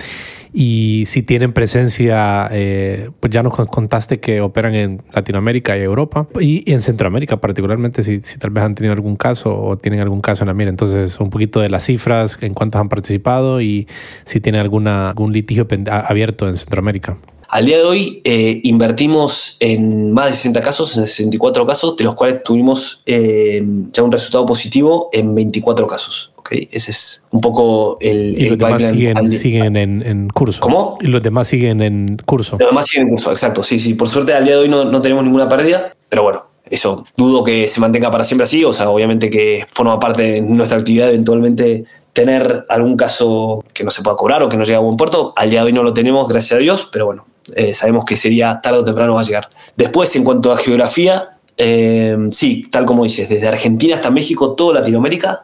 y si tienen presencia, eh, pues ya nos contaste que operan en Latinoamérica y Europa y, en Centroamérica particularmente, si, si, tal vez han tenido algún caso o tienen algún caso en la mira. Entonces, un poquito de las cifras, en cuántos han participado y si tienen alguna, algún litigio abierto en Centroamérica. Al día de hoy eh, invertimos en más de 60 casos, en 64 casos, de los cuales tuvimos eh, ya un resultado positivo en 24 casos. Ese es un poco el. Y los demás siguen, en, curso. ¿Cómo? Y los demás siguen en curso. Los demás siguen en curso, exacto. Sí, sí. Por suerte, al día de hoy no, tenemos ninguna pérdida, pero bueno, eso dudo que se mantenga para siempre así. O sea, obviamente que forma parte de nuestra actividad eventualmente tener algún caso que no se pueda cobrar o que no llegue a buen puerto. Al día de hoy no lo tenemos, gracias a Dios, pero bueno, eh, sabemos que sería tarde o temprano va a llegar. Después, en cuanto a geografía, eh, sí, tal como dices, desde Argentina hasta México, toda Latinoamérica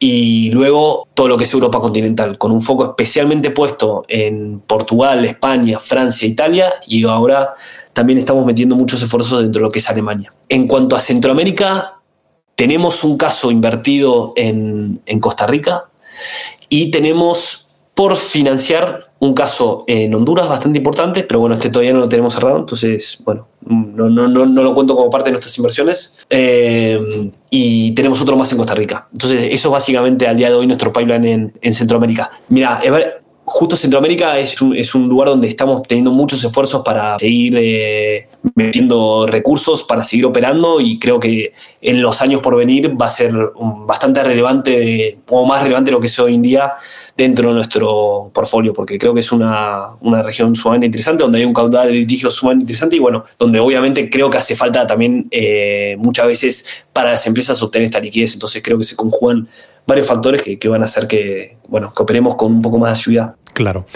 y luego todo lo que es Europa continental, con un foco especialmente puesto en Portugal, España, Francia, Italia y ahora también estamos metiendo muchos esfuerzos dentro de lo que es Alemania. En cuanto a Centroamérica, tenemos un caso invertido en, en Costa Rica y tenemos por financiar un caso en Honduras bastante importante, pero bueno, este todavía no lo tenemos cerrado, entonces, bueno, no, no, no, no lo cuento como parte de nuestras inversiones. Eh, y tenemos otro más en Costa Rica. Entonces, eso es básicamente al día de hoy nuestro pipeline en, en Centroamérica. Mira, justo Centroamérica es un, es un, lugar donde estamos teniendo muchos esfuerzos para seguir eh, metiendo recursos, para seguir operando y creo que en los años por venir va a ser bastante relevante o más relevante lo que es hoy en día dentro de nuestro portfolio, porque creo que es una, una, región sumamente interesante, donde hay un caudal de litigio sumamente interesante y bueno, donde obviamente creo que hace falta también eh, muchas veces para las empresas obtener esta liquidez, entonces creo que se conjugan varios factores que, van a hacer que, bueno, que operemos con un poco más de ayuda. Claro.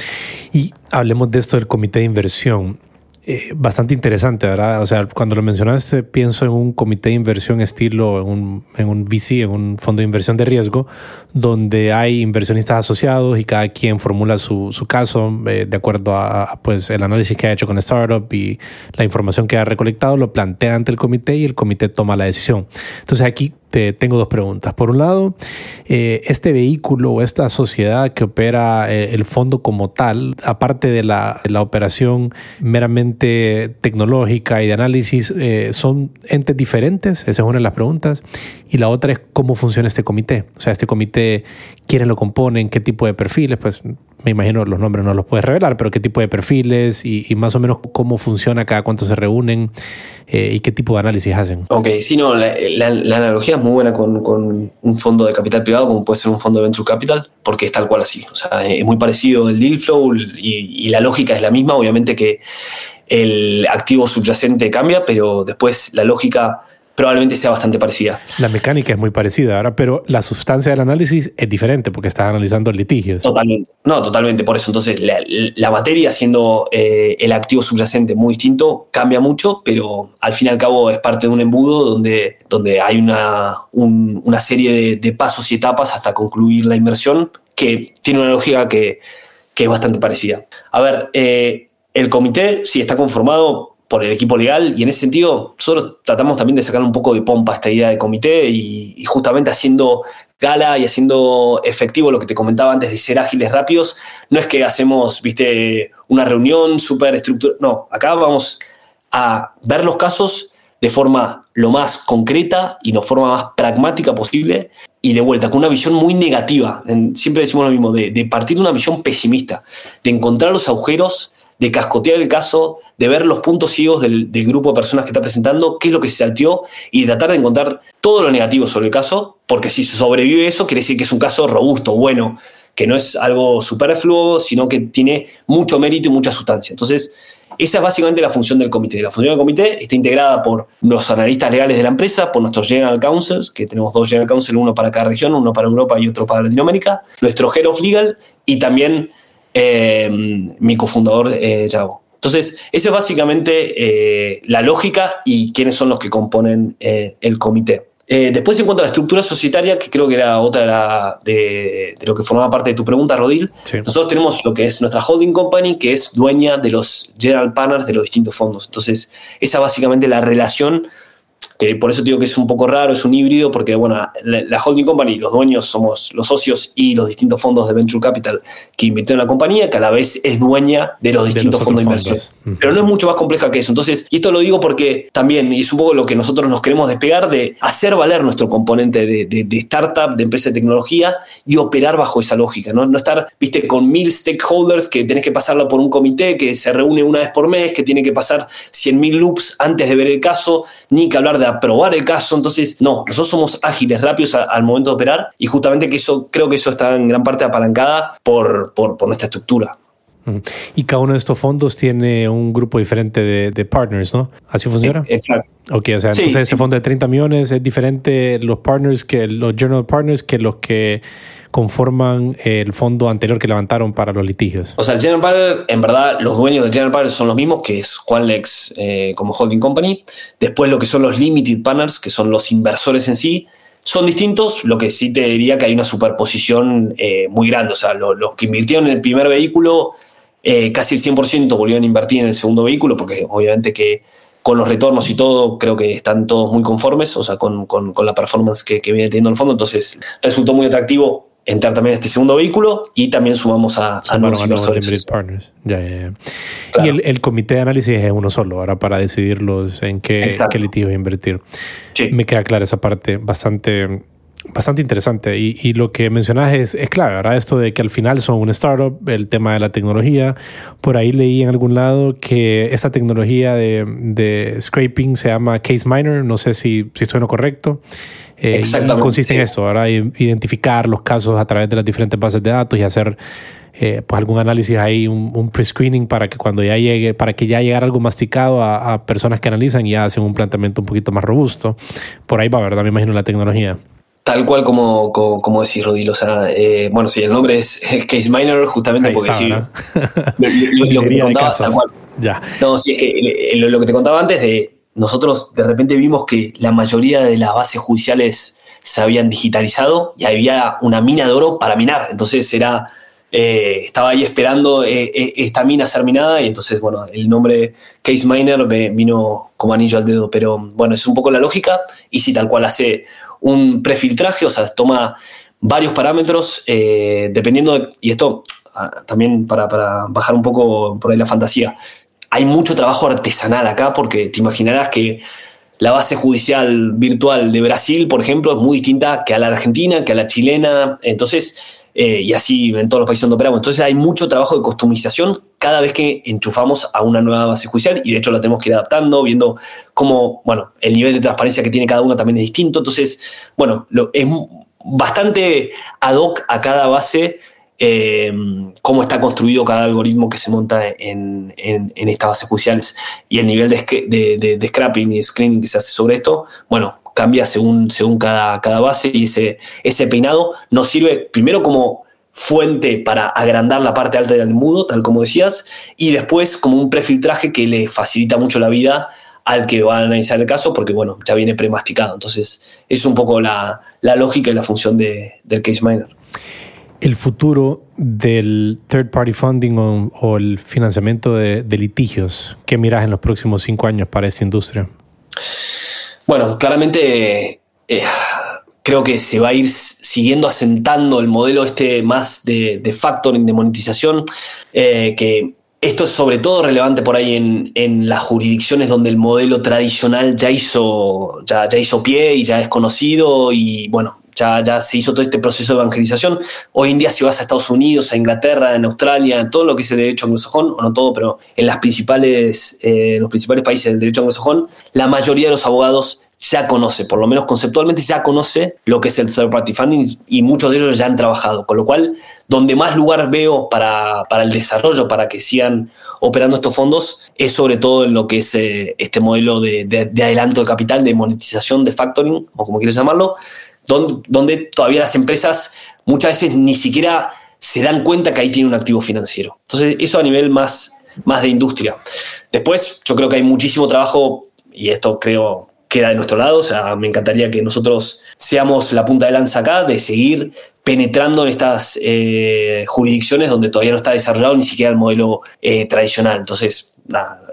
Y hablemos de esto del comité de inversión. Eh, bastante interesante, ¿verdad? O sea, cuando lo mencionaste, pienso en un comité de inversión estilo, en un, en un VC, en un fondo de inversión de riesgo, donde hay inversionistas asociados y cada quien formula su, su caso eh, de acuerdo a, pues, el análisis que ha hecho con startup y la información que ha recolectado, lo plantea ante el comité y el comité toma la decisión. Entonces aquí tengo dos preguntas. Por un lado, eh, este vehículo o esta sociedad que opera eh, el fondo como tal, aparte de la, operación meramente tecnológica y de análisis, eh, ¿son entes diferentes? Esa es una de las preguntas. Y la otra es cómo funciona este comité. O sea, este comité, quiénes lo componen, qué tipo de perfiles, pues me imagino los nombres no los puedes revelar, pero qué tipo de perfiles y, más o menos cómo funciona cada cuánto se reúnen y qué tipo de análisis hacen. Ok, sí, no, la, analogía es muy buena con, un fondo de capital privado, como puede ser un fondo de venture capital, porque es tal cual así. O sea, es muy parecido el deal flow y la lógica es la misma. Obviamente que el activo subyacente cambia, pero después la lógica probablemente sea bastante parecida. La mecánica es muy parecida ahora, pero la sustancia del análisis es diferente porque estás analizando litigios. Totalmente. No, totalmente. Por eso, entonces, la, materia, siendo eh, el activo subyacente muy distinto, cambia mucho, pero al fin y al cabo es parte de un embudo donde, donde hay una, una serie de, pasos y etapas hasta concluir la inversión que tiene una lógica que, que es bastante parecida. A ver, eh, el comité, sí, está conformado por el equipo legal y en ese sentido nosotros tratamos también de sacar un poco de pompa esta idea de comité y, justamente haciendo gala y haciendo efectivo lo que te comentaba antes de ser ágiles rápidos, no es que hacemos, viste, una reunión súper estructurada, no, acá vamos a ver los casos de forma lo más concreta y de forma más pragmática posible y de vuelta con una visión muy negativa, siempre decimos lo mismo, de partir de una visión pesimista, de encontrar los agujeros de cascotear el caso, de ver los puntos ciegos del, grupo de personas que está presentando, qué es lo que se salteó y tratar de encontrar todo lo negativo sobre el caso, porque si sobrevive eso, quiere decir que es un caso robusto, bueno, que no es algo superfluo, sino que tiene mucho mérito y mucha sustancia. Entonces, esa es básicamente la función del comité. La función del comité está integrada por los analistas legales de la empresa, por nuestros General Counsels, que tenemos dos General Counsels, uno para cada región, uno para Europa y otro para Latinoamérica, nuestro Head of Legal y también eh, mi cofundador, eh. Entonces, esa es básicamente eh, la lógica y quiénes son los que componen eh, el comité. Eh, después, en cuanto a la estructura societaria, que creo que era otra de, lo que formaba parte de tu pregunta, Rodil, nosotros tenemos lo que es nuestra holding company, que es dueña de los general partners de los distintos fondos. Entonces, esa es básicamente la relación por eso digo que es un poco raro, es un híbrido, porque bueno, la, holding company, los dueños somos los socios y los distintos fondos de venture capital que invirtieron en la compañía, que a la vez es dueña de los distintos fondos de inversión. Pero no es mucho más compleja que eso. Entonces, y esto lo digo porque también, y es un poco lo que nosotros nos queremos despegar de hacer valer nuestro componente de, de, startup, de empresa de tecnología y operar bajo esa lógica, ¿no? No estar, viste, con mil stakeholders que tenés que pasarlo por un comité que se reúne una vez por mes, que tiene que pasar 100.000 loops antes de ver el caso, ni que hablar de aprobar el caso. Entonces, no, nosotros somos ágiles, rápidos al momento de operar y justamente que eso, creo que eso está en gran parte apalancada por, por, nuestra estructura. Y cada uno de estos fondos tiene un grupo diferente de, partners, ¿no? ¿Así funciona? E, exacto. Ok, o sea, entonces ese fondo de 30 millones es diferente los partners que los general partners que los que conforman el fondo anterior que levantaron para los litigios. O sea, el General Partner, en verdad, los dueños del General Partner son los mismos, que es Juan Lex eh, como holding company. Después lo que son los Limited Partners, que son los inversores en sí, son distintos, lo que sí te diría que hay una superposición eh, muy grande. O sea, los que invirtieron en el primer vehículo, eh, casi el 100% volvieron a invertir en el segundo vehículo, porque obviamente que con los retornos y todo, creo que están todos muy conformes, o sea, con, la performance que, que, viene teniendo el fondo. Entonces, resultó muy atractivo entrar también a este segundo vehículo y también sumamos a, a nuevos inversores. Partners. Y el, comité de análisis es uno solo, ahora para decidirlos en qué, qué litigio invertir. Me queda clara esa parte bastante, bastante interesante. Y, lo que mencionas es, es clave, ¿verdad? Esto de que al final son un startup, el tema de la tecnología. Por ahí leí en algún lado que esta tecnología de, de scraping se llama Case Miner, no sé si, si estoy en lo correcto. Eh, Exactamente. consiste en eso, ahora identificar los casos a través de las diferentes bases de datos y hacer eh, pues algún análisis ahí, un, pre-screening para que cuando ya llegue, para que ya llegue algo masticado a, personas que analizan y ya hacen un planteamiento un poquito más robusto. Por ahí va, ¿verdad? Me imagino la tecnología. Tal cual como, como, decís, Rodil. O sea, eh, bueno, sí, el nombre es Case Miner, justamente porque sí. Lo, que te contaba, tal cual. Ya. No, sí, es que lo que te contaba antes de nosotros de repente vimos que la mayoría de las bases judiciales se habían digitalizado y había una mina de oro para minar. Entonces era, eh, estaba ahí esperando eh, eh, esta mina ser minada y entonces, bueno, el nombre Case Miner me vino como anillo al dedo. Pero bueno, es un poco la lógica y si tal cual hace un prefiltraje, o sea, toma varios parámetros dependiendo, de, y esto ah, también para, para bajar un poco por ahí la fantasía, hay mucho trabajo artesanal acá porque te imaginarás que la base judicial virtual de Brasil, por ejemplo, es muy distinta que a la argentina, que a la chilena, entonces, eh, y así en todos los países donde operamos. Entonces hay mucho trabajo de customización cada vez que enchufamos a una nueva base judicial y de hecho la tenemos que ir adaptando, viendo cómo, bueno, el nivel de transparencia que tiene cada una también es distinto. Entonces, bueno, lo, es bastante ad hoc a cada base eh, cómo está construido cada algoritmo que se monta en, estas bases judiciales y el nivel de, scrapping y screening que se hace sobre esto, bueno, cambia según, según cada, cada base y ese, ese peinado nos sirve primero como fuente para agrandar la parte alta del embudo, tal como decías, y después como un prefiltraje que le facilita mucho la vida al que va a analizar el caso, porque bueno, ya viene premasticado. Entonces, es un poco la, lógica y la función del case miner el futuro del third party funding o, el financiamiento de, litigios? ¿Qué miras en los próximos cinco años para esta industria? Bueno, claramente eh, creo que se va a ir siguiendo asentando el modelo este más de, de factoring, de monetización, eh, que esto es sobre todo relevante por ahí en, las jurisdicciones donde el modelo tradicional ya hizo, ya, ya hizo pie y ya es conocido y bueno, ya, se hizo todo este proceso de evangelización. Hoy en día si vas a Estados Unidos, a Inglaterra, en Australia, en todo lo que es el derecho anglosajón, o no todo, pero en las principales, eh, los principales países del derecho anglosajón, la mayoría de los abogados ya conoce, por lo menos conceptualmente ya conoce lo que es el third party funding y muchos de ellos ya han trabajado, con lo cual donde más lugar veo para, para el desarrollo, para que sigan operando estos fondos, es sobre todo en lo que es eh, este modelo de, de, adelanto de capital, de monetización, de factoring, o como quieras llamarlo, donde, donde todavía las empresas muchas veces ni siquiera se dan cuenta que ahí tiene un activo financiero. Entonces, eso a nivel más, más de industria. Después, yo creo que hay muchísimo trabajo, y esto creo queda de nuestro lado. O sea, me encantaría que nosotros seamos la punta de lanza acá, de seguir penetrando en estas eh, jurisdicciones donde todavía no está desarrollado ni siquiera el modelo eh, tradicional. Entonces,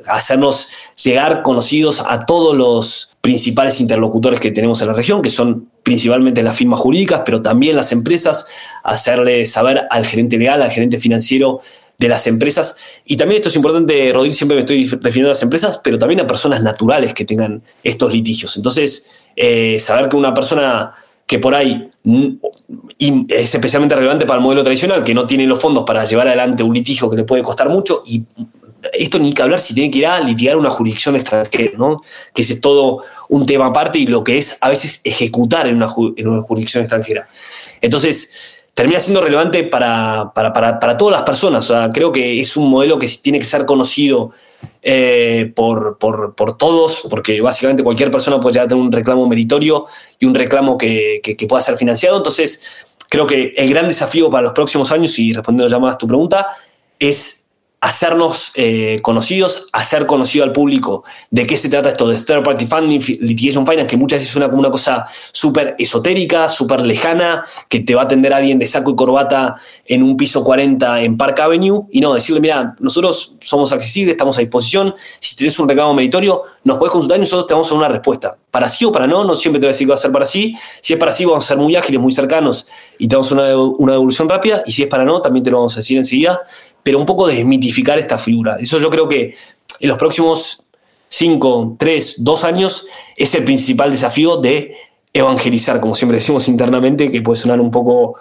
hacernos llegar conocidos a todos los principales interlocutores que tenemos en la región, que son principalmente las firmas jurídicas, pero también las empresas, hacerle saber al gerente legal, al gerente financiero de las empresas. Y también esto es importante, Rodín, siempre me estoy refiriendo a las empresas, pero también a personas naturales que tengan estos litigios. Entonces, eh, saber que una persona que por ahí es especialmente relevante para el modelo tradicional, que no tiene los fondos para llevar adelante un litigio que le puede costar mucho, y esto ni que hablar si tiene que ir a litigar una jurisdicción extranjera, ¿no? que es todo un tema aparte y lo que es a veces ejecutar en una, en una jurisdicción extranjera. Entonces, termina siendo relevante para, para, todas las personas. O sea, creo que es un modelo que tiene que ser conocido eh, por, todos, porque básicamente cualquier persona puede tener un reclamo meritorio y un reclamo que, pueda ser financiado. Entonces, creo que el gran desafío para los próximos años, y respondiendo ya más a tu pregunta, es hacernos eh, conocidos, hacer conocido al público. De qué se trata esto de third party funding, litigation finance, que muchas veces suena como una cosa súper esotérica, súper lejana, que te va a atender alguien de saco y corbata en un piso 40 en Park Avenue, y no, decirle, mira, nosotros somos accesibles, estamos a disposición, si tienes un reclamo meritorio, nos puedes consultar y nosotros te vamos a dar una respuesta. Para sí o para no, no siempre te voy a decir que va a ser para sí, si es para sí vamos a ser muy ágiles, muy cercanos y te una, una devolución rápida, y si es para no, también te lo vamos a decir enseguida, pero un poco desmitificar esta figura. Eso yo creo que en los próximos 5, 3, 2 años es el principal desafío de evangelizar, como siempre decimos internamente, que puede sonar un poco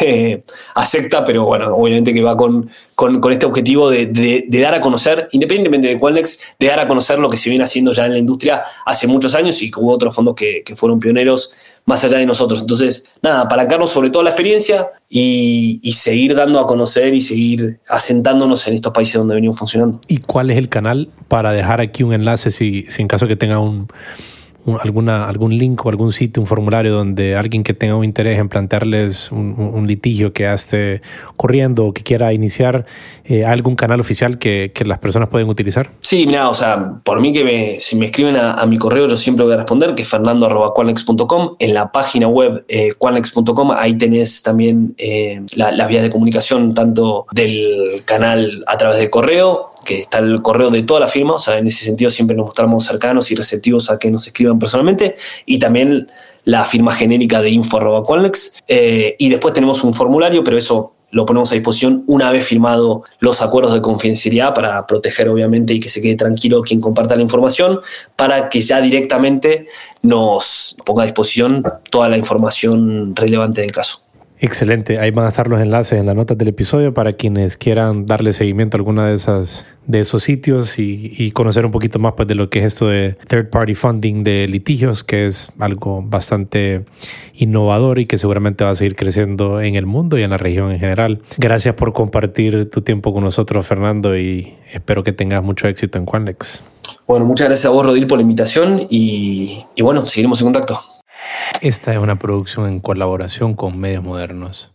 eh, a secta, pero bueno, obviamente que va con, con, este objetivo de, dar a conocer, independientemente de Qualnex, de dar a conocer lo que se viene haciendo ya en la industria hace muchos años y que hubo otros fondos que, que fueron pioneros más allá de nosotros. Entonces, nada, apalancarnos sobre toda la experiencia y, seguir dando a conocer y seguir asentándonos en estos países donde venimos funcionando. ¿Y cuál es el canal para dejar aquí un enlace si, si en caso que tenga un, alguna, algún link o algún sitio, un formulario donde alguien que tenga un interés en plantearles un, litigio que esté corriendo o que quiera iniciar, eh, algún canal oficial que, las personas pueden utilizar? Sí, mira, o sea, por mí que me, si me escriben a, mi correo yo siempre voy a responder, que es fernando.qualnex.com. En la página web eh, ahí tenés también eh, las vías de comunicación tanto del canal a través del correo que está el correo de toda la firma, o sea, en ese sentido siempre nos mostramos cercanos y receptivos a que nos escriban personalmente, y también la firma genérica de info.qualnex, eh, y después tenemos un formulario, pero eso lo ponemos a disposición una vez firmado los acuerdos de confidencialidad para proteger obviamente y que se quede tranquilo quien comparta la información, para que ya directamente nos ponga a disposición toda la información relevante del caso. Excelente, ahí van a estar los enlaces en las notas del episodio para quienes quieran darle seguimiento a alguna de esas de esos sitios y, conocer un poquito más pues, de lo que es esto de third party funding de litigios, que es algo bastante innovador y que seguramente va a seguir creciendo en el mundo y en la región en general. Gracias por compartir tu tiempo con nosotros, Fernando, y espero que tengas mucho éxito en Quanlex. Bueno, muchas gracias a vos, Rodil, por la invitación y, y bueno, seguiremos en contacto. Esta es una producción en colaboración con Medios Modernos.